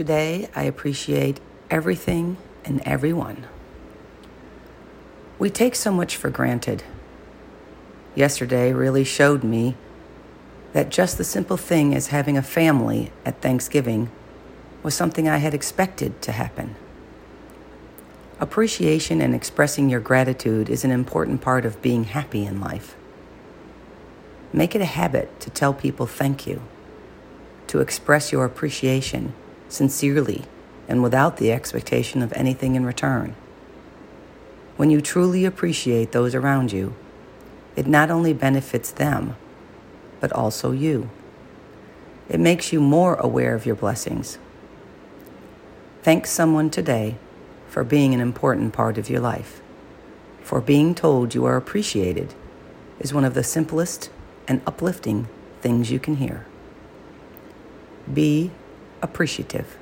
Today, I appreciate everything and everyone. We take so much for granted. Yesterday really showed me that just the simple thing as having a family at Thanksgiving was something I had expected to happen. Appreciation and expressing your gratitude is an important part of being happy in life. Make it a habit to tell people thank you, to express your appreciation sincerely and without the expectation of anything in return. When you truly appreciate those around you, it not only benefits them, but also you. It makes you more aware of your blessings. Thank someone today for being an important part of your life. For being told you are appreciated is one of the simplest and uplifting things you can hear. Be appreciative.